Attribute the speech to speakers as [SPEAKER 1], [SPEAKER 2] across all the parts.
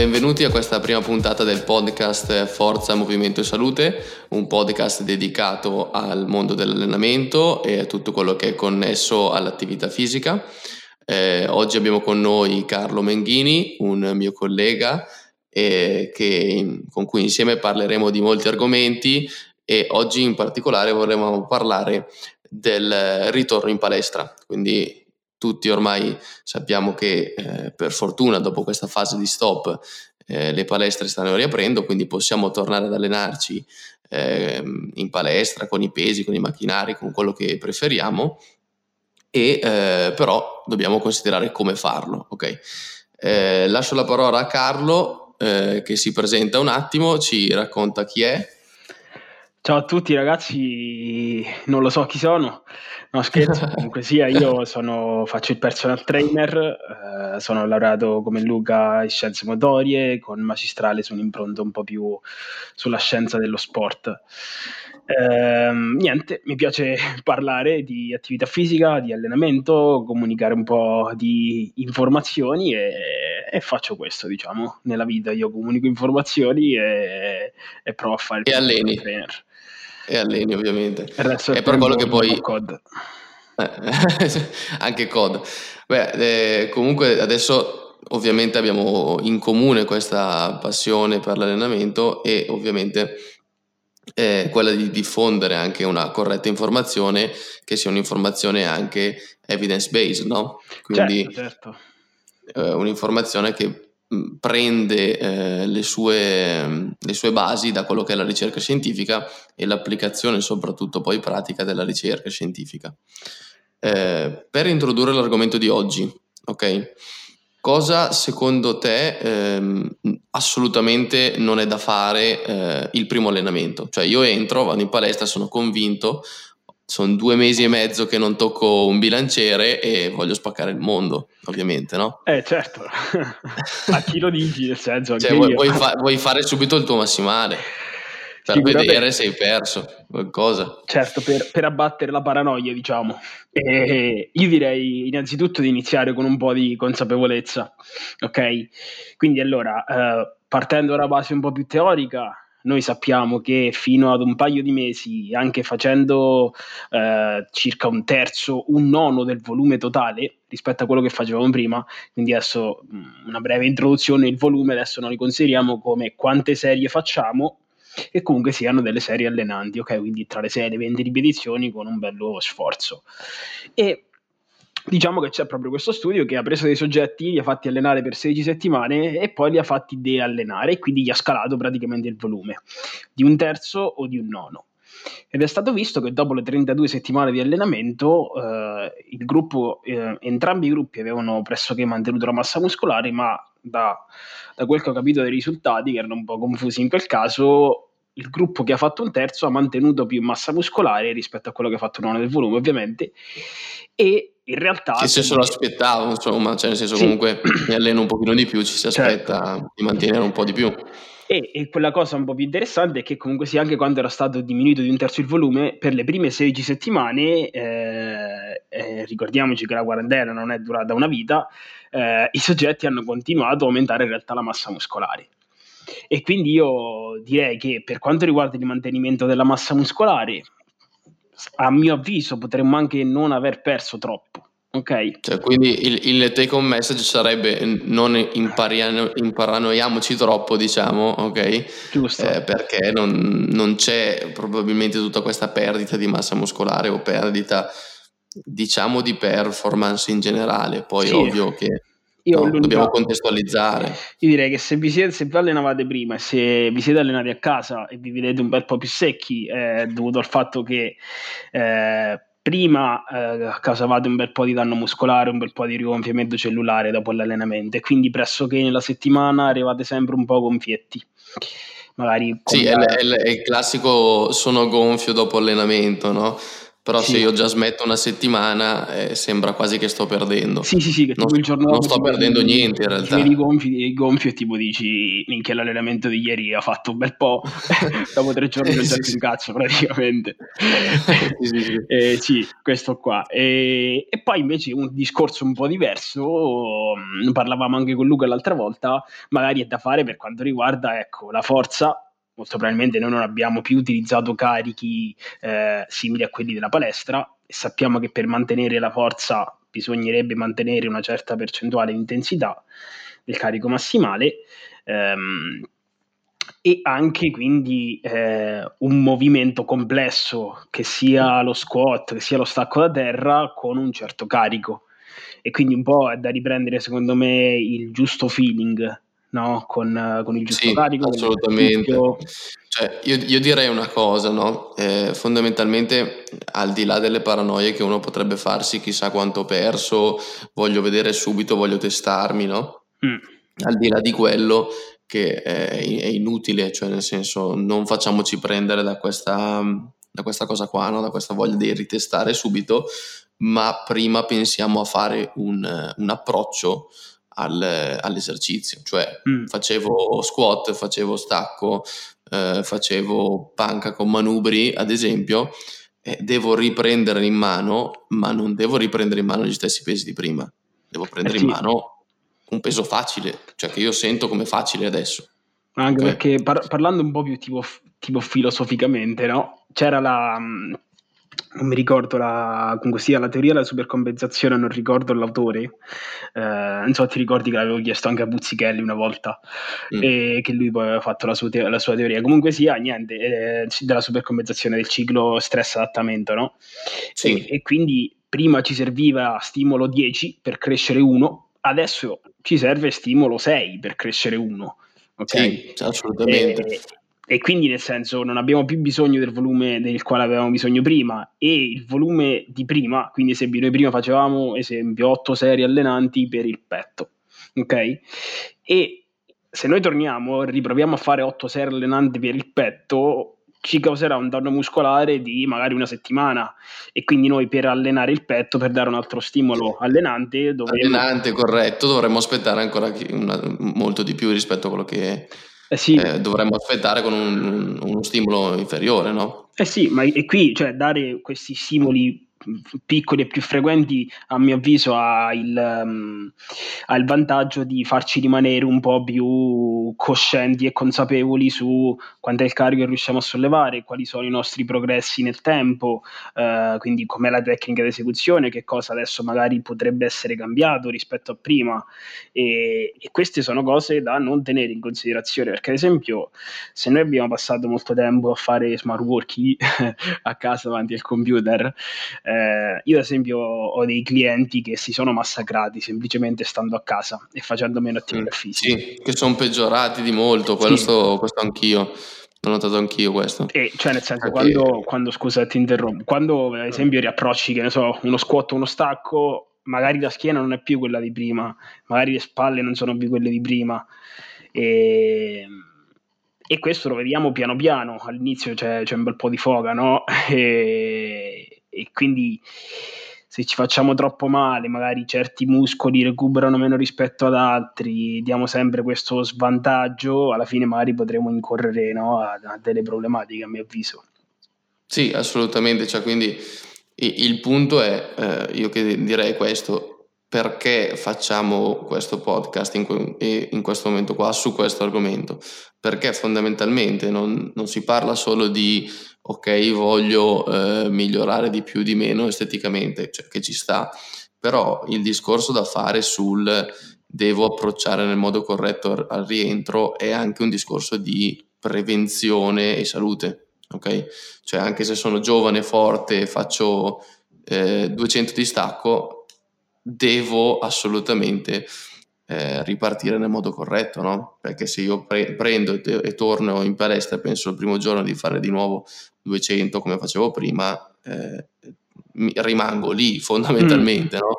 [SPEAKER 1] benvenuti a questa prima puntata del podcast Forza, Movimento e Salute, un podcast dedicato al mondo dell'allenamento e a tutto quello che è connesso all'attività fisica. Eh, oggi abbiamo con noi Carlo Menghini, un mio collega eh, che, con cui insieme parleremo di molti argomenti e oggi in particolare vorremmo parlare del ritorno in palestra, quindi tutti ormai sappiamo che eh, per fortuna dopo questa fase di stop eh, le palestre stanno riaprendo, quindi possiamo tornare ad allenarci eh, in palestra con i pesi, con i macchinari, con quello che preferiamo, e eh, però dobbiamo considerare come farlo. Okay? Eh, lascio la parola a Carlo eh, che si presenta un attimo, ci racconta chi è
[SPEAKER 2] Ciao a tutti ragazzi, non lo so chi sono, no scherzo, comunque sia, io sono, faccio il personal trainer, eh, sono laureato come Luca in scienze motorie, con magistrale su un'impronta un po' più sulla scienza dello sport. Eh, niente, mi piace parlare di attività fisica, di allenamento, comunicare un po' di informazioni e, e faccio questo, diciamo, nella vita. Io comunico informazioni e, e provo a fare
[SPEAKER 1] il e alleni. trainer e alleni ovviamente. è per quello che poi... Code. anche COD. Beh, eh, comunque adesso ovviamente abbiamo in comune questa passione per l'allenamento e ovviamente eh, quella di diffondere anche una corretta informazione che sia un'informazione anche evidence based, no? Quindi certo, certo. Eh, un'informazione che prende eh, le, sue, le, sue, basi da quello che è la ricerca scientifica e l'applicazione soprattutto poi pratica della ricerca scientifica. Eh, per introdurre l'argomento di oggi, ok? Cosa secondo te ehm, assolutamente non è da fare eh, il primo allenamento? Cioè io entro, vado in palestra, sono convinto, sono due mesi e mezzo che non tocco un bilanciere e voglio spaccare il mondo, ovviamente, no?
[SPEAKER 2] Eh, certo. A chi lo dici, nel senso,
[SPEAKER 1] cioè, vuoi, vuoi, fa- vuoi, fare subito il tuo massimale per vedere se hai perso qualcosa.
[SPEAKER 2] Certo, per, per, abbattere la paranoia, diciamo. E io direi innanzitutto di iniziare con un po' di consapevolezza, ok? Quindi allora, eh, partendo da una base un po' più teorica, noi sappiamo che fino ad un paio di mesi, anche facendo eh, circa un terzo, un nono del volume totale rispetto a quello che facevamo prima, quindi adesso mm, una breve introduzione, il volume adesso noi consideriamo come quante serie facciamo e comunque siano delle serie allenanti, ok? Quindi tra le 6 e le 20 ripetizioni con un bello sforzo. E diciamo che c'è proprio questo studio che ha preso dei soggetti, li ha fatti allenare per 16 settimane e poi li ha fatti deallenare e quindi gli ha scalato praticamente il volume di un terzo o di un nono. Ed è stato visto che dopo le 32 settimane di allenamento eh, gruppo, eh, entrambi i gruppi avevano pressoché mantenuto la massa muscolare, ma da, da quel che ho capito dai risultati, che erano un po' confusi in quel caso, il gruppo che ha fatto un terzo ha mantenuto più massa muscolare rispetto a quello che ha fatto un nono del volume, ovviamente, e in realtà...
[SPEAKER 1] Sì, se se lo aspettavo, insomma, cioè nel senso sì. comunque mi alleno un pochino di più, ci si certo. aspetta certo. di mantenere un po' di più.
[SPEAKER 2] E, e, quella cosa un po' più interessante è che comunque sia anche quando era stato diminuito di un terzo il volume, per le prime 16 settimane, eh, eh, ricordiamoci che la quarantena non è durata una vita, eh, i soggetti hanno continuato a aumentare in realtà la massa muscolare. E quindi io direi che per quanto riguarda il mantenimento della massa muscolare, a mio avviso potremmo anche non aver perso troppo. Ok.
[SPEAKER 1] Cioè, quindi il, il take home message sarebbe non impariano, imparanoiamoci troppo, diciamo, ok?
[SPEAKER 2] Giusto.
[SPEAKER 1] Eh, perché non, non, c'è probabilmente tutta questa perdita di massa muscolare o perdita, diciamo, di performance in generale. Poi sì. ovvio che io no, dobbiamo contestualizzare.
[SPEAKER 2] Io direi che se vi, siete, se vi allenavate prima e se vi siete allenati a casa e vi vedete un bel po' più secchi, è dovuto al fatto che eh, prima eh, causavate un bel po' di danno muscolare, un bel po' di rigonfiamento cellulare dopo l'allenamento e quindi pressoché nella settimana arrivate sempre un po' gonfietti. Magari
[SPEAKER 1] sì, è, è, è, il classico sono gonfio dopo allenamento, no? Però sì. se io già smetto una settimana eh, sembra quasi che sto perdendo.
[SPEAKER 2] Sì, sì, sì, che
[SPEAKER 1] non,
[SPEAKER 2] il giorno
[SPEAKER 1] non sto perdendo vedi, niente in realtà.
[SPEAKER 2] Ti vedi gonfi, gonfi e tipo dici, minchia l'allenamento di ieri ha fatto un bel po', dopo tre giorni non c'è più un cazzo praticamente. sì, sì, sì. Eh, sì, questo qua. E, e, poi invece un discorso un po' diverso, mm, parlavamo anche con Luca l'altra volta, magari è da fare per quanto riguarda ecco, la forza molto probabilmente noi non abbiamo più utilizzato carichi eh, simili a quelli della palestra e sappiamo che per mantenere la forza bisognerebbe mantenere una certa percentuale di intensità del carico massimale ehm, e anche quindi eh, un movimento complesso che sia lo squat, che sia lo stacco da terra con un certo carico. E quindi un po' è da riprendere secondo me il giusto feeling no? con, con il giusto
[SPEAKER 1] sì,
[SPEAKER 2] carico.
[SPEAKER 1] Assolutamente. Cioè, io, io, direi una cosa, no? eh, fondamentalmente al di là delle paranoie che uno potrebbe farsi, chissà quanto ho perso, voglio vedere subito, voglio testarmi, no? Mm. Al di là di quello che è, è, inutile, cioè nel senso non facciamoci prendere da questa, da questa cosa qua, no? da questa voglia di ritestare subito, ma prima pensiamo a fare un, un approccio al, all'esercizio, cioè mm. facevo squat, facevo stacco, eh, facevo panca con manubri, ad esempio, eh, devo riprendere in mano, ma non devo riprendere in mano gli stessi pesi di prima, devo prendere eh sì. in mano un peso facile, cioè che io sento come facile adesso.
[SPEAKER 2] Anche okay. perché par- parlando un po' più tipo, tipo filosoficamente, no? C'era la, non mi ricordo la, comunque sia la teoria della supercompensazione, non ricordo l'autore, eh, non so ti ricordi che l'avevo chiesto anche a Buzzichelli una volta mm. e che lui poi aveva fatto la sua, te- la sua teoria. Comunque sia, niente, eh, della supercompensazione del ciclo stress-adattamento, no?
[SPEAKER 1] Sì.
[SPEAKER 2] E, e quindi prima ci serviva stimolo 10 per crescere 1, adesso ci serve stimolo 6 per crescere 1.
[SPEAKER 1] Okay? Sì, assolutamente.
[SPEAKER 2] E, e quindi nel senso non abbiamo più bisogno del volume del quale avevamo bisogno prima. E il volume di prima, quindi esempio noi prima facevamo esempio 8 serie allenanti per il petto, ok? E se noi torniamo riproviamo a fare 8 serie allenanti per il petto, ci causerà un danno muscolare di magari una settimana. E quindi noi per allenare il petto, per dare un altro stimolo allenante,
[SPEAKER 1] dovremmo... Allenante, corretto, dovremmo aspettare ancora una, molto di più rispetto a quello che
[SPEAKER 2] eh sì.
[SPEAKER 1] eh, dovremmo aspettare con un, uno stimolo inferiore, no?
[SPEAKER 2] Eh sì, ma e qui cioè, dare questi stimoli piccoli e più frequenti, a mio avviso, ha il, um, ha il, vantaggio di farci rimanere un po' più coscienti e consapevoli su quanto è il carico che riusciamo a sollevare, quali sono i nostri progressi nel tempo, uh, quindi com'è la tecnica di esecuzione, che cosa adesso magari potrebbe essere cambiato rispetto a prima. E, e queste sono cose da non tenere in considerazione, perché ad esempio se noi abbiamo passato molto tempo a fare smart working a casa davanti al computer, io ad esempio ho dei clienti che si sono massacrati semplicemente stando a casa e facendo meno attività mm, fisica.
[SPEAKER 1] Sì, che sono peggiorati di molto, questo, sì. questo anch'io. L'ho notato anch'io questo.
[SPEAKER 2] E cioè, nel senso, Perché... quando, quando, scusa, ti interrompo, quando ad esempio riapprocci, che ne so, uno squat, uno stacco, magari la schiena non è più quella di prima, magari le spalle non sono più quelle di prima. E, e questo lo vediamo piano piano. All'inizio c'è, c'è un bel po' di foga, no? E, e quindi se ci facciamo troppo male, magari certi muscoli recuperano meno rispetto ad altri, diamo sempre questo svantaggio, alla fine magari potremo incorrere no, a, a, delle problematiche, a mio avviso.
[SPEAKER 1] Sì, assolutamente, cioè, quindi il punto è, eh, io che direi questo, perché facciamo questo podcast in, in, questo momento qua su questo argomento? Perché fondamentalmente non, non si parla solo di ok, voglio eh, migliorare di più, di meno esteticamente, cioè che ci sta, però il discorso da fare sul devo approcciare nel modo corretto al, rientro è anche un discorso di prevenzione e salute, ok? Cioè anche se sono giovane, forte, faccio eh, 200 di stacco, devo assolutamente eh, ripartire nel modo corretto, no? Perché se io pre- prendo e, te- e, torno in palestra e penso il primo giorno di fare di nuovo 200 come facevo prima, eh, rimango lì fondamentalmente, mm. no?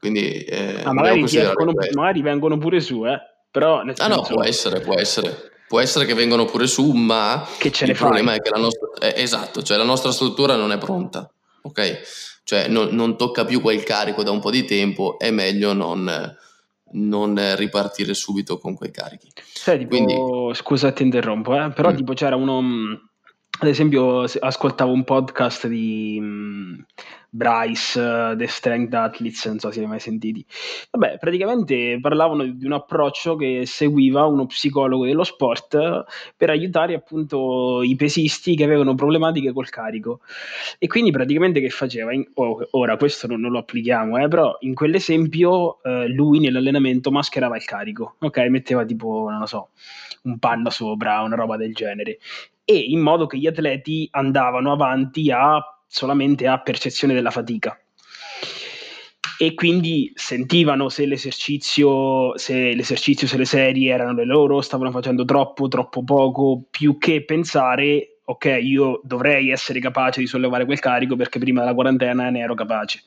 [SPEAKER 1] Quindi eh,
[SPEAKER 2] ah, magari, escono, magari, vengono pure su, eh? Però
[SPEAKER 1] nel senso... Ah no, può essere, può essere. può essere che vengano pure su, ma
[SPEAKER 2] che ce il
[SPEAKER 1] problema fai? è che la nostra, eh, esatto, cioè la nostra struttura non è pronta, ok? Cioè non, non, tocca più quel carico da un po' di tempo, è meglio non, non ripartire subito con quei carichi.
[SPEAKER 2] Cioè, tipo, Quindi, scusa ti interrompo, eh? però mm. tipo c'era uno, ad esempio ascoltavo un podcast di Bryce, uh, The Strength Athletes, non so se li hai mai sentiti. Vabbè, praticamente parlavano di un approccio che seguiva uno psicologo dello sport per aiutare appunto i pesisti che avevano problematiche col carico. E quindi praticamente che faceva? In, oh, ora questo non, non, lo applichiamo, eh, però in quell'esempio eh, lui nell'allenamento mascherava il carico, ok? Metteva tipo, non lo so, un panno sopra, una roba del genere. E in modo che gli atleti andavano avanti a solamente a percezione della fatica e quindi sentivano se l'esercizio, se l'esercizio, se le serie erano le loro, stavano facendo troppo, troppo poco, più che pensare, ok, io dovrei essere capace di sollevare quel carico perché prima della quarantena ne ero capace.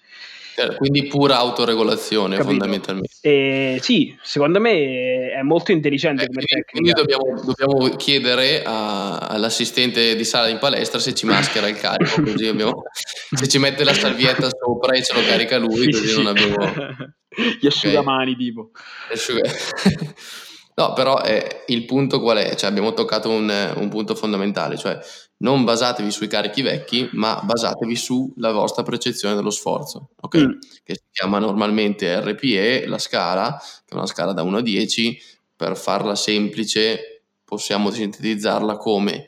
[SPEAKER 1] Eh, quindi pura autoregolazione Capito. fondamentalmente.
[SPEAKER 2] Eh, sì, secondo me è molto intelligente
[SPEAKER 1] eh,
[SPEAKER 2] come
[SPEAKER 1] quindi, Quindi dobbiamo, dobbiamo chiedere a, all'assistente di sala in palestra se ci maschera il carico, così abbiamo, se ci mette la salvietta sopra e ce lo carica lui, sì, così sì, non abbiamo...
[SPEAKER 2] Gli asciugamani okay. tipo.
[SPEAKER 1] No, però eh, il punto qual è? Cioè, abbiamo toccato un, un punto fondamentale, cioè non basatevi sui carichi vecchi, ma basatevi sulla vostra percezione dello sforzo, ok? Mm. Che si chiama normalmente RPE, la scala, che è una scala da 1 a 10, per farla semplice possiamo sintetizzarla come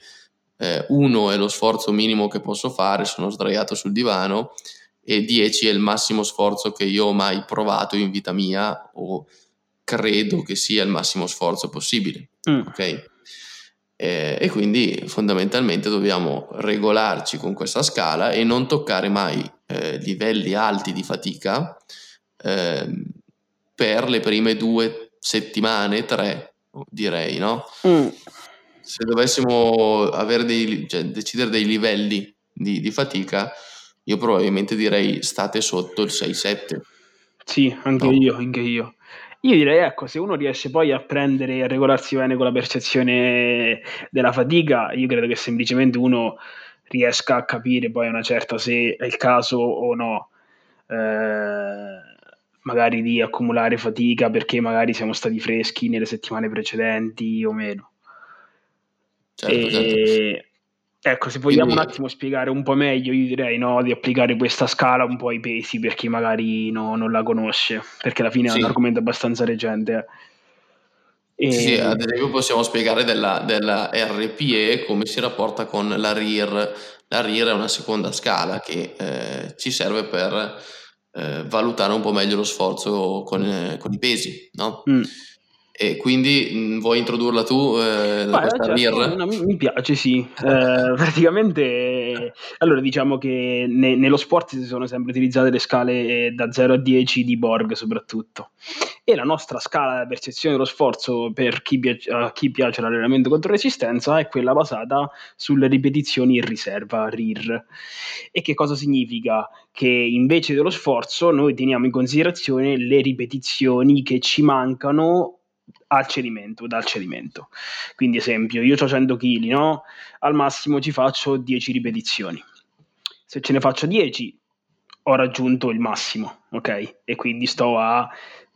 [SPEAKER 1] eh, 1 è lo sforzo minimo che posso fare, sono sdraiato sul divano, e 10 è il massimo sforzo che io ho mai provato in vita mia o credo che sia il massimo sforzo possibile, mm. ok? Eh, e quindi fondamentalmente dobbiamo regolarci con questa scala e non toccare mai eh, livelli alti di fatica eh, per le prime due settimane, tre direi, no? Mm. Se dovessimo dei, cioè, decidere dei livelli di, di, fatica, io probabilmente direi state sotto il 6-7.
[SPEAKER 2] Sì, anche no? io, anche io. Io direi, ecco, se uno riesce poi a prendere e a regolarsi bene con la percezione della fatica, io credo che semplicemente uno riesca a capire poi a una certa se è il caso o no, eh, magari di accumulare fatica perché magari siamo stati freschi nelle settimane precedenti o meno. Certo, e, certo. Ecco, se vogliamo Quindi... un attimo spiegare un po' meglio, io direi no, di applicare questa scala un po' ai pesi per chi magari no, non la conosce, perché alla fine sì. è un argomento abbastanza recente.
[SPEAKER 1] E... Sì, ad esempio possiamo spiegare della, della, RPE come si rapporta con la RIR. La RIR è una seconda scala che eh, ci serve per eh, valutare un po' meglio lo sforzo con, eh, con i pesi, no? Mm. E quindi mh, mm, vuoi introdurla tu eh, Beh,
[SPEAKER 2] certo, no, mi, mi, piace, sì. Eh, praticamente, allora diciamo che ne, nello sport si sono sempre utilizzate le scale da 0 a 10 di Borg soprattutto. E la nostra scala di percezione dello sforzo per chi, piace, a chi piace l'allenamento contro resistenza è quella basata sulle ripetizioni in riserva, RIR. E che cosa significa? Che invece dello sforzo noi teniamo in considerazione le ripetizioni che ci mancano al cedimento, dal cedimento. Quindi, esempio, io ho 100 kg, no? Al massimo ci faccio 10 ripetizioni. Se ce ne faccio 10, ho raggiunto il massimo, ok? E quindi sto a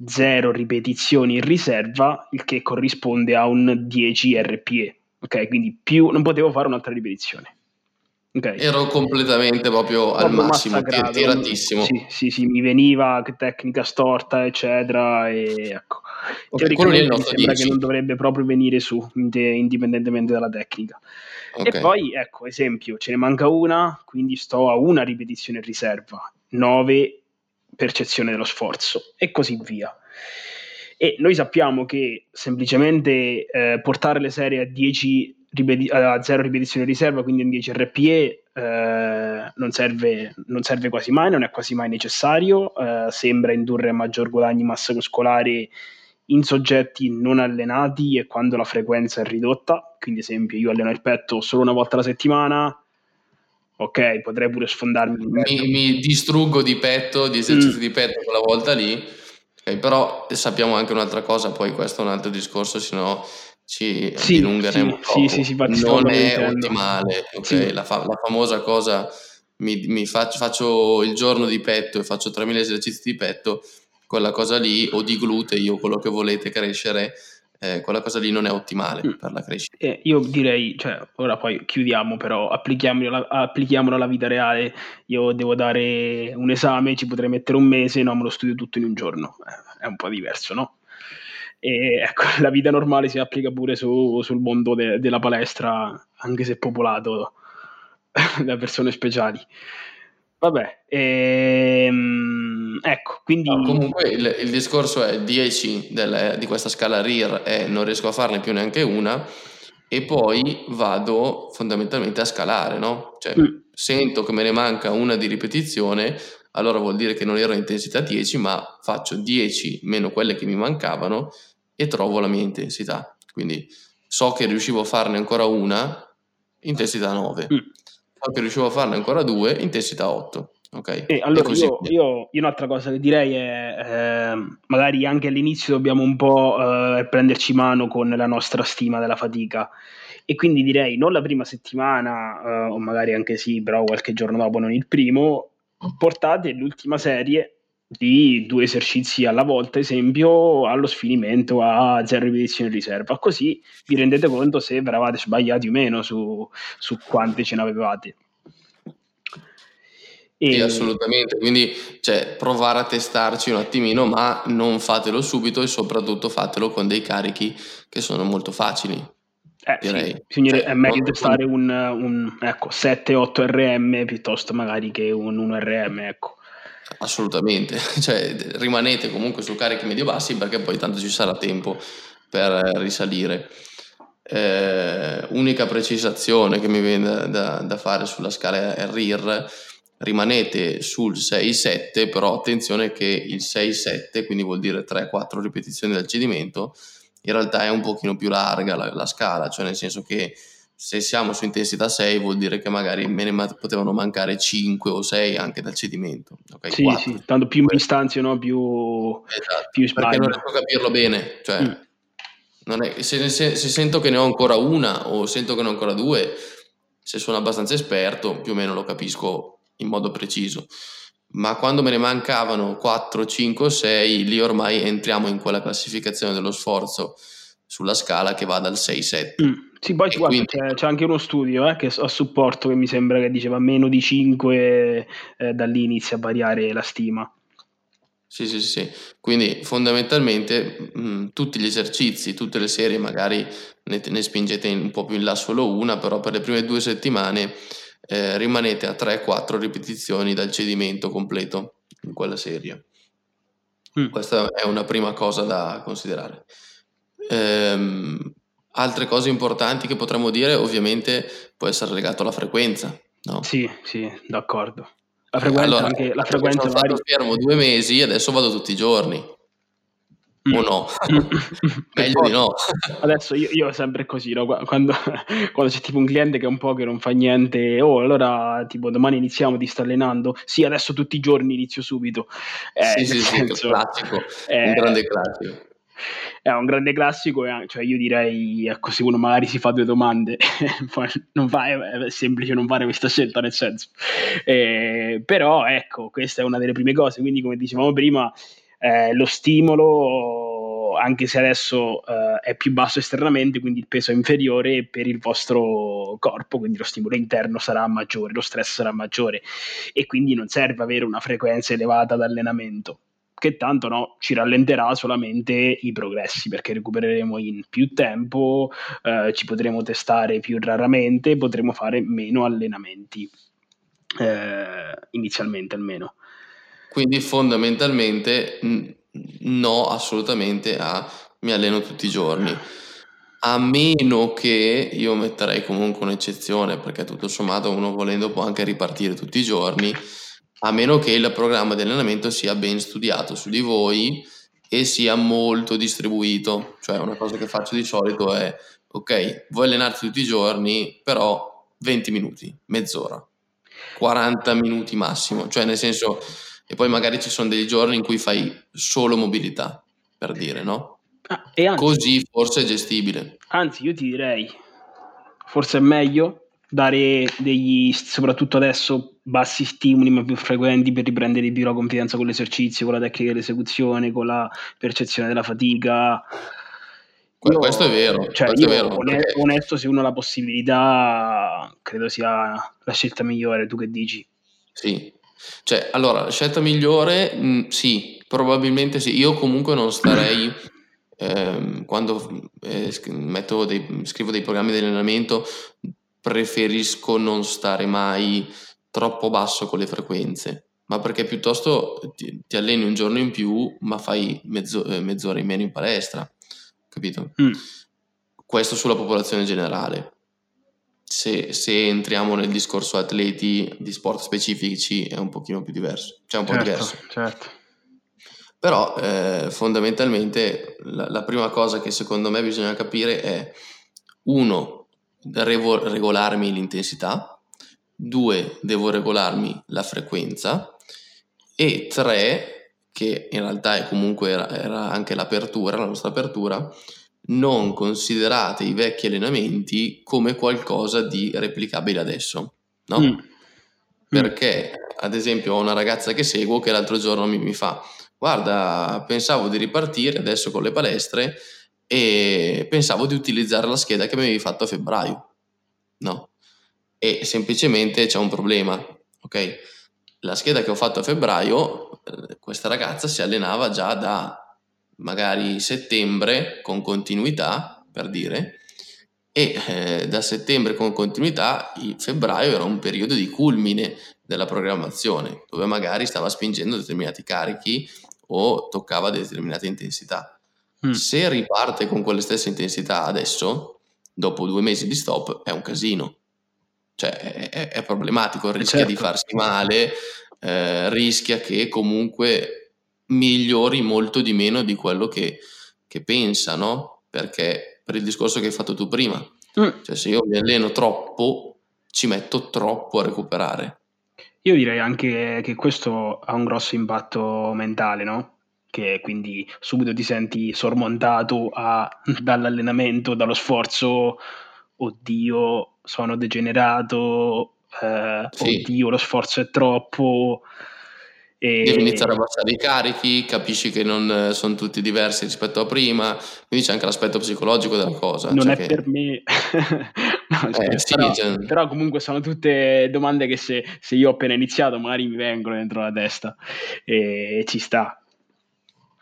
[SPEAKER 2] 0 ripetizioni in riserva, il che corrisponde a un 10 RPE, ok? Quindi più non potevo fare un'altra ripetizione.
[SPEAKER 1] Okay. Ero completamente proprio, proprio al massimo, tiratissimo.
[SPEAKER 2] Sì, sì, sì, mi veniva tecnica storta, eccetera, e ecco. Okay, Teoricamente mi sembra 10. che non dovrebbe proprio venire su, indipendentemente dalla tecnica. Okay. E poi, ecco, esempio, ce ne manca una, quindi sto a una ripetizione in riserva, 9 percezione dello sforzo, e così via. E noi sappiamo che semplicemente eh, portare le serie a 10 ripeti- a 0 ripetizioni in riserva, quindi in 10 RPE, eh, non, serve, non, serve, quasi mai, non è quasi mai necessario, eh, sembra indurre maggior guadagno di massa muscolare in soggetti non allenati e quando la frequenza è ridotta, quindi esempio io alleno il petto solo una volta alla settimana, ok, potrei pure sfondarmi.
[SPEAKER 1] Mi, mi distruggo di petto, di esercizi mm. di petto quella volta lì, okay, però sappiamo anche un'altra cosa, poi questo è un altro discorso, se no ci
[SPEAKER 2] sì,
[SPEAKER 1] dilungheremo
[SPEAKER 2] sì, sì, sì,
[SPEAKER 1] non è ottimale, ok? La, fa- la, famosa cosa, mi, mi faccio, faccio, il giorno di petto e faccio 3000 esercizi di petto, quella cosa lì, o di glutei o quello che volete crescere, eh, quella cosa lì non è ottimale mm. per la crescita.
[SPEAKER 2] Eh, io direi, cioè, ora poi chiudiamo, però applichiamolo, applichiamolo alla vita reale. Io devo dare un esame, ci potrei mettere un mese, no, me lo studio tutto in un giorno. Eh, è un po' diverso, no? E ecco, la vita normale si applica pure su, sul mondo de, della palestra, anche se popolato da persone speciali. Vabbè, ehm, ecco, quindi...
[SPEAKER 1] No, comunque il, il, discorso è 10 del, di questa scala RIR e non riesco a farne più neanche una e poi vado fondamentalmente a scalare, no? Cioè, mm. sento che me ne manca una di ripetizione, allora vuol dire che non ero in intensità 10, ma faccio 10 meno quelle che mi mancavano e trovo la mia intensità. Quindi so che riuscivo a farne ancora una, intensità 9. Mm. So che riuscivo a farne ancora due, intensità 8. Ok.
[SPEAKER 2] E allora e io, io, io, un'altra cosa che direi è eh, magari anche all'inizio dobbiamo un po' eh, prenderci mano con la nostra stima della fatica e quindi direi non la prima settimana eh, o magari anche sì però qualche giorno dopo non il primo portate l'ultima serie di due esercizi alla volta, esempio, allo sfinimento a zero ripetizioni in riserva. Così vi rendete conto se eravate sbagliati o meno su, su quante ce ne avevate.
[SPEAKER 1] E... Sì, assolutamente. Quindi cioè, provare a testarci un attimino, ma non fatelo subito e soprattutto fatelo con dei carichi che sono molto facili.
[SPEAKER 2] Eh, direi. Sì. Cioè, è meglio testare un, un ecco, 7-8 RM piuttosto magari che un 1 RM. Ecco.
[SPEAKER 1] Assolutamente, cioè rimanete comunque su carichi medio-bassi perché poi tanto ci sarà tempo per risalire. Eh, unica precisazione che mi viene da, da, fare sulla scala RIR, rimanete sul 6-7, però attenzione che il 6-7, quindi vuol dire 3-4 ripetizioni del cedimento, in realtà è un pochino più larga la, la scala, cioè nel senso che se siamo su intensità 6 vuol dire che magari me ne potevano mancare 5 o 6 anche dal cedimento.
[SPEAKER 2] Okay, sì, 4. sì, tanto più mi stanzio, no? più,
[SPEAKER 1] esatto, più Perché non riesco a capirlo bene, cioè, mm. è, se, se, se, sento che ne ho ancora una o sento che ne ho ancora due, se sono abbastanza esperto più o meno lo capisco in modo preciso. Ma quando me ne mancavano 4, 5 o 6, lì ormai entriamo in quella classificazione dello sforzo sulla scala che va dal 6-7. Mm.
[SPEAKER 2] Sì, poi guarda, quindi... c'è, c'è, anche uno studio eh, che a supporto che mi sembra che diceva meno di 5 eh, da lì inizia a variare la stima.
[SPEAKER 1] Sì, sì, sì. Quindi fondamentalmente mh, tutti gli esercizi, tutte le serie, magari ne, ne, spingete un po' più in là solo una, però per le prime due settimane eh, rimanete a 3-4 ripetizioni dal cedimento completo in quella serie. Mm. Questa è una prima cosa da considerare. Ehm, altre cose importanti che potremmo dire ovviamente può essere legato alla frequenza, no?
[SPEAKER 2] Sì, sì, d'accordo. La frequenza, allora, anche, la frequenza
[SPEAKER 1] sono stato fermo due mesi, adesso vado tutti i giorni. Mm. O no? Meglio di no.
[SPEAKER 2] Adesso io, io sempre così, no? quando, quando, c'è tipo un cliente che è un po' che non fa niente, oh allora tipo domani iniziamo, ti sto allenando? Sì, adesso tutti i giorni inizio subito.
[SPEAKER 1] Eh, sì, sì, senso, sì, classico, eh, un grande classico
[SPEAKER 2] è un grande classico, cioè io direi, ecco, se uno magari si fa due domande, non fa, è semplice non fare questa scelta, nel senso. Eh, però, ecco, questa è una delle prime cose, quindi come dicevamo prima, eh, lo stimolo, anche se adesso eh, è più basso esternamente, quindi il peso è inferiore per il vostro corpo, quindi lo stimolo interno sarà maggiore, lo stress sarà maggiore. E quindi non serve avere una frequenza elevata d'allenamento che tanto no, ci rallenterà solamente i progressi perché recupereremo in più tempo, eh, ci potremo testare più raramente, potremo fare meno allenamenti, eh, inizialmente almeno.
[SPEAKER 1] Quindi fondamentalmente no, assolutamente a mi alleno tutti i giorni. A meno che io metterei comunque un'eccezione, perché tutto sommato uno volendo può anche ripartire tutti i giorni, a meno che il programma di allenamento sia ben studiato su di voi e sia molto distribuito. Cioè una cosa che faccio di solito è, ok, vuoi allenarti tutti i giorni, però 20 minuti, mezz'ora, 40 minuti massimo, cioè nel senso, e poi magari ci sono dei giorni in cui fai solo mobilità, per dire, no? Ah, anzi, Così forse è gestibile.
[SPEAKER 2] Anzi, io ti direi, forse è meglio dare degli, soprattutto adesso, bassi stimoli ma più frequenti per riprendere di più la confidenza con l'esercizio, con la tecnica dell'esecuzione, con la percezione della fatica.
[SPEAKER 1] Io, questo è vero.
[SPEAKER 2] Cioè,
[SPEAKER 1] io, è
[SPEAKER 2] vero onesto, onesto, se uno ha la possibilità, credo sia la scelta migliore. Tu che dici?
[SPEAKER 1] Sì, cioè, allora, la scelta migliore, mh, mm, sì, probabilmente sì. Io comunque non starei, ehm, quando eh, dei, scrivo dei programmi di allenamento, preferisco non stare mai troppo basso con le frequenze, ma perché piuttosto ti, ti alleni un giorno in più, ma fai mezzo, eh, mezz'ora in meno in palestra, capito? Mm. Questo sulla popolazione generale. Se, se, entriamo nel discorso atleti di sport specifici è un pochino più diverso, cioè un po'
[SPEAKER 2] certo,
[SPEAKER 1] diverso.
[SPEAKER 2] Certo.
[SPEAKER 1] Però eh, fondamentalmente la, la prima cosa che secondo me bisogna capire è uno, regolarmi l'intensità, due, devo regolarmi la frequenza e tre, che in realtà è comunque era, era anche l'apertura, la nostra apertura, non considerate i vecchi allenamenti come qualcosa di replicabile adesso, no? Mm. Perché, ad esempio, ho una ragazza che seguo che l'altro giorno mi, mi fa guarda, pensavo di ripartire adesso con le palestre e pensavo di utilizzare la scheda che mi avevi fatto a febbraio. No. E semplicemente c'è un problema, ok? La scheda che ho fatto a febbraio, eh, questa ragazza si allenava già da magari settembre con continuità, per dire, e eh, da settembre con continuità, febbraio era un periodo di culmine della programmazione, dove magari stava spingendo determinati carichi o toccava determinate intensità. Mm. Se riparte con quelle stesse intensità adesso, dopo due mesi di stop, è un casino. Cioè, è, è problematico, eh, rischia certo. di farsi male, eh, rischia che comunque migliori molto di meno di quello che, che pensa, no? Perché per il discorso che hai fatto tu prima, mm. cioè se io mi alleno troppo, ci metto troppo a recuperare.
[SPEAKER 2] Io direi anche che questo ha un grosso impatto mentale, no? Che quindi subito ti senti sormontato a, dall'allenamento, dallo sforzo, oddio, sono degenerato, eh, sì. oddio, lo sforzo è troppo.
[SPEAKER 1] E... Devi iniziare a abbassare i carichi, capisci che non eh, sono tutti diversi rispetto a prima, quindi c'è anche l'aspetto psicologico della cosa.
[SPEAKER 2] Non
[SPEAKER 1] cioè
[SPEAKER 2] è
[SPEAKER 1] che...
[SPEAKER 2] per me, no, eh, sì, però, cioè... però, comunque sono tutte domande che se, se, io ho appena iniziato magari mi vengono dentro la testa e, e ci sta.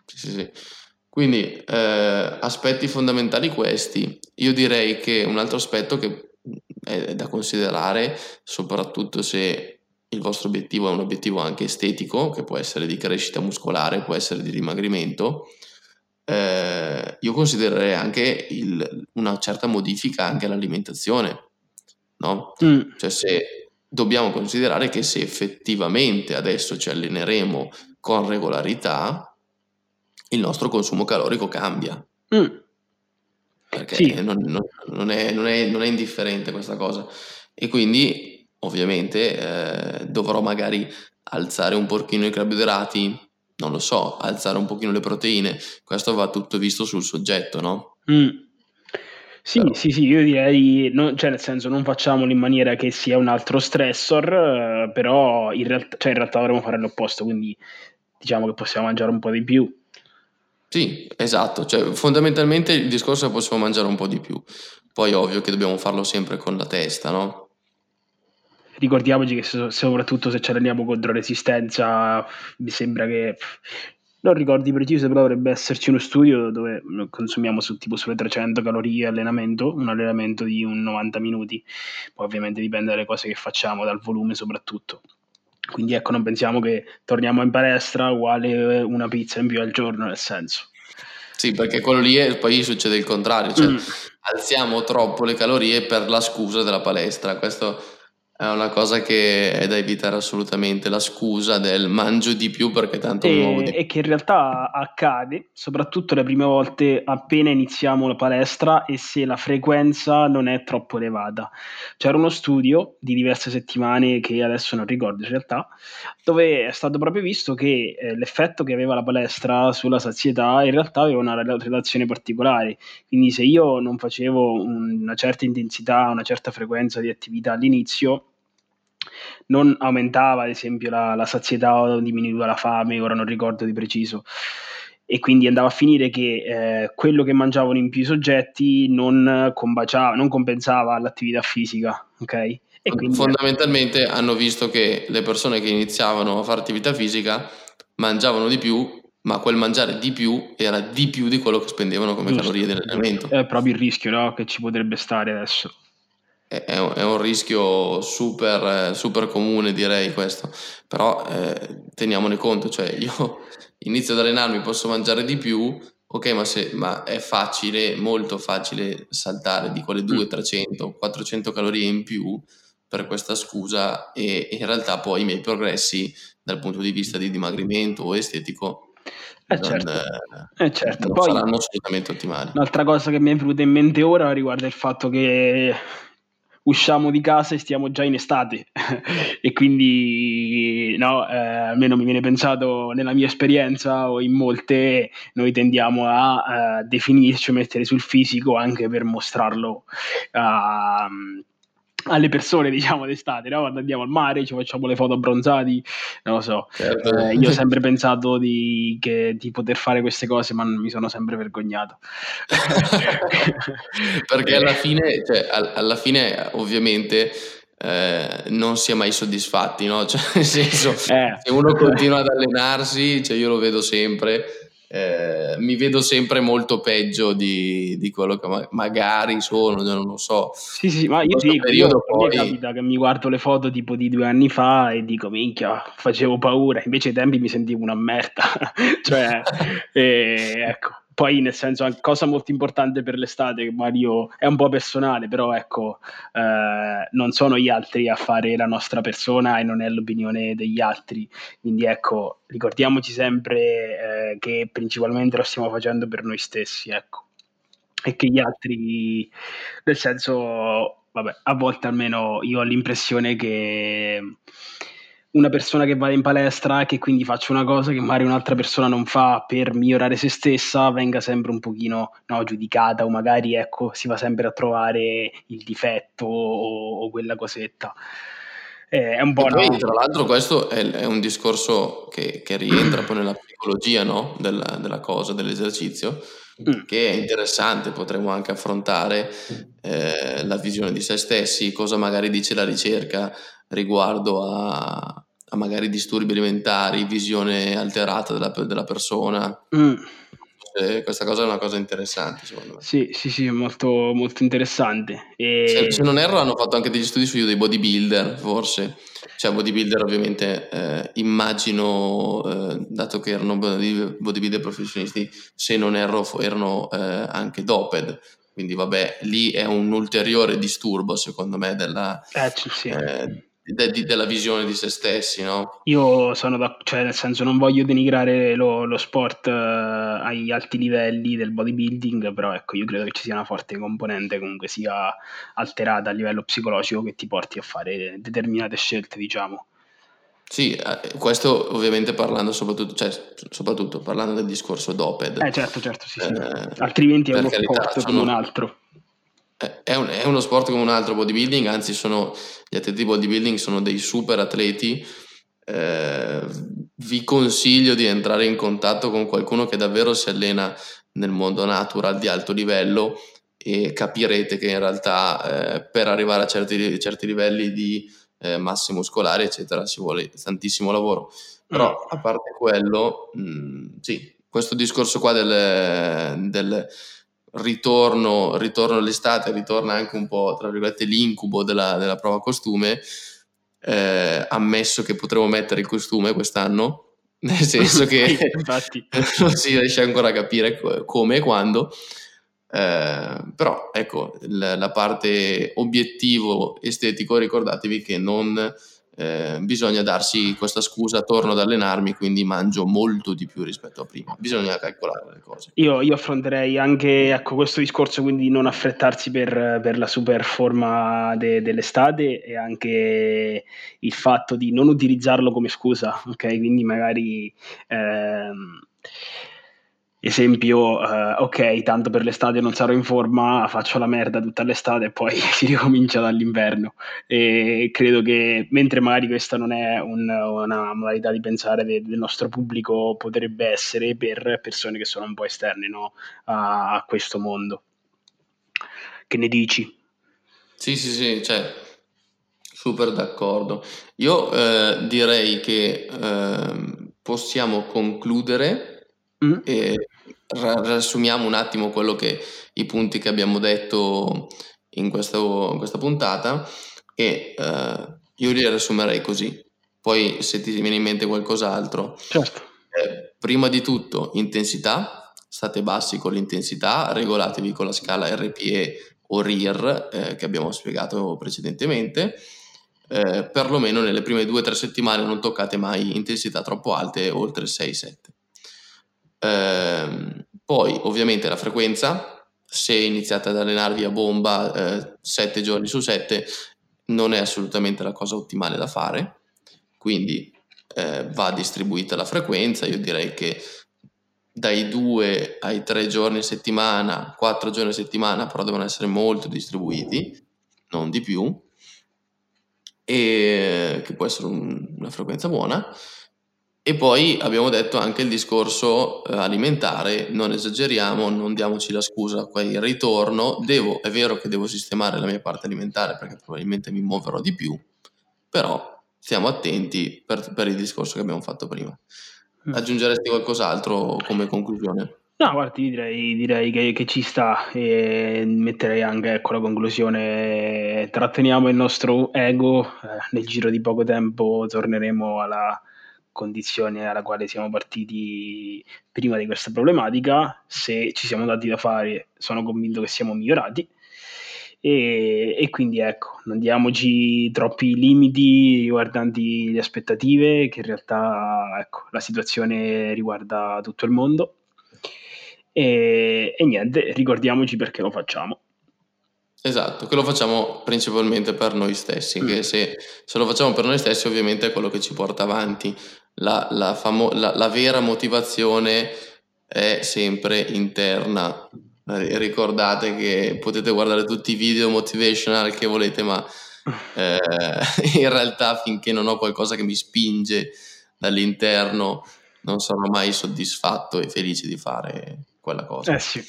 [SPEAKER 1] Sì, sì, sì. Quindi eh, aspetti fondamentali questi. Io direi che un altro aspetto che è da considerare, soprattutto se il vostro obiettivo è un obiettivo anche estetico, che può essere di crescita muscolare, può essere di dimagrimento, eh, io considererei anche il, una certa modifica anche all'alimentazione, no? Mm. Cioè se dobbiamo considerare che se effettivamente adesso ci alleneremo con regolarità, il nostro consumo calorico cambia. Mm. Perché sì. non, non, non, è, non, è, non è indifferente questa cosa. E quindi ovviamente eh, dovrò magari alzare un pochino i carboidrati, non lo so, alzare un pochino le proteine, questo va tutto visto sul soggetto, no?
[SPEAKER 2] Mm. Sì, Però. sì, sì, io direi, no, cioè nel senso non facciamolo in maniera che sia un altro stressor, eh, però in realtà, cioè in realtà dovremmo fare l'opposto, quindi diciamo che possiamo mangiare un po' di più.
[SPEAKER 1] Sì, esatto, cioè fondamentalmente il discorso è che possiamo mangiare un po' di più, poi ovvio che dobbiamo farlo sempre con la testa, no?
[SPEAKER 2] ricordiamoci che so, soprattutto se ci alleniamo contro resistenza, mi sembra che non ricordi preciso, però dovrebbe esserci uno studio dove consumiamo su, tipo sulle 300 calorie allenamento, un allenamento di un 90 minuti, poi ovviamente dipende dalle cose che facciamo, dal volume soprattutto. Quindi ecco, non pensiamo che torniamo in palestra uguale una pizza in più al giorno, nel senso.
[SPEAKER 1] Sì, perché quello lì è, poi succede il contrario, cioè mm. alziamo troppo le calorie per la scusa della palestra. Questo È una cosa che è da evitare assolutamente, la scusa del mangio di più perché tanto e, muovo di
[SPEAKER 2] E che in realtà accade, soprattutto le prime volte appena iniziamo la palestra e se la frequenza non è troppo elevata. C'era uno studio di diverse settimane che adesso non ricordo in realtà, dove è stato proprio visto che eh, l'effetto che aveva la palestra sulla sazietà in realtà aveva una relazione particolare. Quindi se io non facevo una certa intensità, una certa frequenza di attività all'inizio, non aumentava ad esempio la, la sazietà o diminuiva la fame, ora non ricordo di preciso e quindi andava a finire che eh, quello che mangiavano in più i soggetti non, combaciava, non compensava l'attività fisica, ok?
[SPEAKER 1] E quindi... Fondamentalmente hanno visto che le persone che iniziavano a fare attività fisica mangiavano di più, ma quel mangiare di più era di più di quello che spendevano come Giusto. calorie dell'allenamento.
[SPEAKER 2] È proprio il rischio no? che ci potrebbe stare adesso
[SPEAKER 1] è un, è un rischio super, super, comune direi questo, però eh, teniamone conto, cioè io inizio ad allenarmi, posso mangiare di più, ok, ma, se, ma è facile, molto facile saltare di quelle 200, 300, 400 calorie in più per questa scusa e in realtà poi i miei progressi dal punto di vista di dimagrimento o estetico
[SPEAKER 2] eh certo, eh, eh certo. Poi,
[SPEAKER 1] saranno assolutamente ottimali.
[SPEAKER 2] Un'altra cosa che mi è venuta in mente ora riguarda il fatto che usciamo di casa e stiamo già in estate. E quindi no, eh, almeno mi viene pensato nella mia esperienza o in molte noi tendiamo a uh, definirci o mettere sul fisico anche per mostrarlo uh, alle persone, diciamo, d'estate, no? Quando andiamo al mare, ci facciamo le foto abbronzati, non lo so. Certo. Eh, io ho sempre pensato di, che, di, poter fare queste cose, ma mi sono sempre vergognato.
[SPEAKER 1] Perché alla fine, cioè, alla fine ovviamente... Eh, non si è mai soddisfatti, no? Cioè, nel senso, eh. se uno continua ad allenarsi, cioè io lo vedo sempre, eh, mi vedo sempre molto peggio di, di quello che ma- magari sono, non lo so.
[SPEAKER 2] Sì, sì, ma io dico, periodo io, poi... capita che mi guardo le foto tipo di due anni fa e dico, minchia, facevo paura, invece ai tempi mi sentivo una merda. cioè, eh, ecco, poi, nel senso, una cosa molto importante per l'estate, Mario è un po' personale, però ecco, eh, non sono gli altri a fare la nostra persona e non è l'opinione degli altri. Quindi ecco, ricordiamoci sempre eh, che principalmente lo stiamo facendo per noi stessi, ecco. E che gli altri, nel senso, vabbè, a volte almeno io ho l'impressione che una persona che va in palestra e che quindi faccia una cosa che magari un'altra persona non fa per migliorare se stessa, venga sempre un pochino no, giudicata o magari ecco, si va sempre a trovare il difetto o, o quella cosetta.
[SPEAKER 1] Eh, è un po' poi, no? tra l'altro questo è, è un discorso che, che, rientra poi nella psicologia no? della, della, cosa, dell'esercizio, mm. che è interessante, potremmo anche affrontare eh, la visione di se stessi, cosa magari dice la ricerca riguardo a, a magari disturbi alimentari, visione alterata della, della persona. Mm. questa cosa è una cosa interessante, secondo me.
[SPEAKER 2] Sì, sì, sì, molto, molto interessante.
[SPEAKER 1] E... Se, se, non erro, hanno fatto anche degli studi su dei bodybuilder, forse. Cioè, bodybuilder, ovviamente, eh, immagino, eh, dato che erano bodybuilder professionisti, se non erro, erano eh, anche doped. Quindi, vabbè, lì è un ulteriore disturbo, secondo me, della,
[SPEAKER 2] eh, sì.
[SPEAKER 1] Eh, de, de, della visione di se stessi, no?
[SPEAKER 2] Io sono da, cioè nel senso non voglio denigrare lo, lo sport uh, agli alti livelli del bodybuilding, però ecco, io credo che ci sia una forte componente comunque sia alterata a livello psicologico che ti porti a fare determinate scelte, diciamo.
[SPEAKER 1] Sì, eh, questo ovviamente parlando soprattutto, cioè, soprattutto parlando del discorso doped.
[SPEAKER 2] Eh certo, certo, sì, sì. Eh, altrimenti è uno carità, sport come un altro.
[SPEAKER 1] È, un, è, uno sport come un altro bodybuilding, anzi sono, gli atleti di bodybuilding sono dei super atleti. Eh, vi consiglio di entrare in contatto con qualcuno che davvero si allena nel mondo natural di alto livello e capirete che in realtà eh, per arrivare a certi, certi livelli di eh, masse muscolari eccetera ci vuole tantissimo lavoro però mm. a parte quello mh, mm, sì questo discorso qua del, del ritorno, ritorno all'estate, ritorna anche un po', tra virgolette, l'incubo della, della prova costume, eh, ammesso che potremo mettere il costume quest'anno, nel senso che non si riesce ancora a capire come e quando, Eh, però ecco, la, la, parte obiettivo estetico, ricordatevi che non eh, bisogna darsi questa scusa, torno ad allenarmi, quindi mangio molto di più rispetto a prima. Bisogna calcolare le cose.
[SPEAKER 2] Io, io affronterei anche ecco, questo discorso, quindi non affrettarsi per, per la super forma de, dell'estate e anche il fatto di non utilizzarlo come scusa, ok? Quindi magari... Ehm, esempio, uh, ok, tanto per l'estate non sarò in forma, faccio la merda tutta l'estate e poi si ricomincia dall'inverno. E credo che mentre magari questa non è un, una modalità di pensare de, del nostro pubblico, potrebbe essere per persone che sono un po' esterne no? a, a, questo mondo. Che ne dici?
[SPEAKER 1] Sì, sì, sì, cioè, super d'accordo. Io eh, direi che eh, possiamo concludere Mm. E riassumiamo un attimo quello che i punti che abbiamo detto in, questo, in questa puntata e uh, io li riassumerei così. Poi se ti viene in mente qualcos'altro.
[SPEAKER 2] Certo.
[SPEAKER 1] Eh, prima di tutto intensità, state bassi con l'intensità, regolatevi con la scala RPE o RIR eh, che abbiamo spiegato precedentemente. Eh, perlomeno nelle prime due o tre settimane non toccate mai intensità troppo alte oltre 6-7. Eh, poi ovviamente la frequenza, se iniziate ad allenarvi a bomba eh, 7 giorni su 7 non è assolutamente la cosa ottimale da fare, quindi eh, va distribuita la frequenza, io direi che dai 2 ai 3 giorni a settimana, 4 giorni a settimana, però devono essere molto distribuiti, non di più, e che può essere un, una frequenza buona. E poi abbiamo detto anche il discorso eh, alimentare, non esageriamo, non diamoci la scusa qua il ritorno, devo, è vero che devo sistemare la mia parte alimentare perché probabilmente mi muoverò di più, però stiamo attenti per, per il discorso che abbiamo fatto prima. Mm. Aggiungeresti qualcos'altro come conclusione?
[SPEAKER 2] No, guardi, direi, direi che, che, ci sta e metterei anche ecco, la conclusione, tratteniamo il nostro ego, eh, nel giro di poco tempo torneremo alla condizione alla quale siamo partiti prima di questa problematica, se ci siamo dati da fare sono convinto che siamo migliorati e, e quindi ecco, non diamoci troppi limiti riguardanti le aspettative, che in realtà ecco, la situazione riguarda tutto il mondo e, e niente, ricordiamoci perché lo facciamo.
[SPEAKER 1] Esatto, che lo facciamo principalmente per noi stessi, mm. che se, se, lo facciamo per noi stessi ovviamente è quello che ci porta avanti. La, la, famo- la, la vera motivazione è sempre interna. Eh, ricordate che potete guardare tutti i video motivational che volete, ma eh, in realtà finché non ho qualcosa che mi spinge dall'interno non sarò mai soddisfatto e felice di fare quella cosa.
[SPEAKER 2] Eh sì.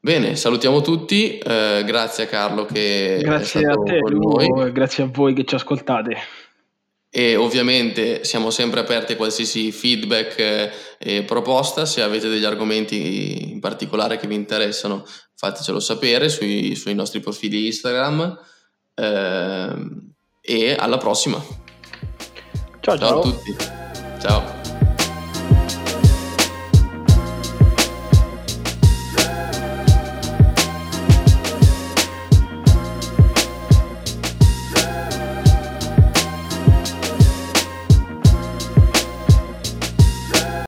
[SPEAKER 1] Bene, salutiamo tutti, eh, grazie a Carlo che
[SPEAKER 2] grazie a te, Lugo, grazie a voi che ci ascoltate.
[SPEAKER 1] E ovviamente siamo sempre aperti a qualsiasi feedback eh, e proposta, se avete degli argomenti in particolare che vi interessano fatecelo sapere sui, sui nostri profili Instagram eh, e alla prossima.
[SPEAKER 2] Ciao ciao.
[SPEAKER 1] Ciao a tutti. Ciao.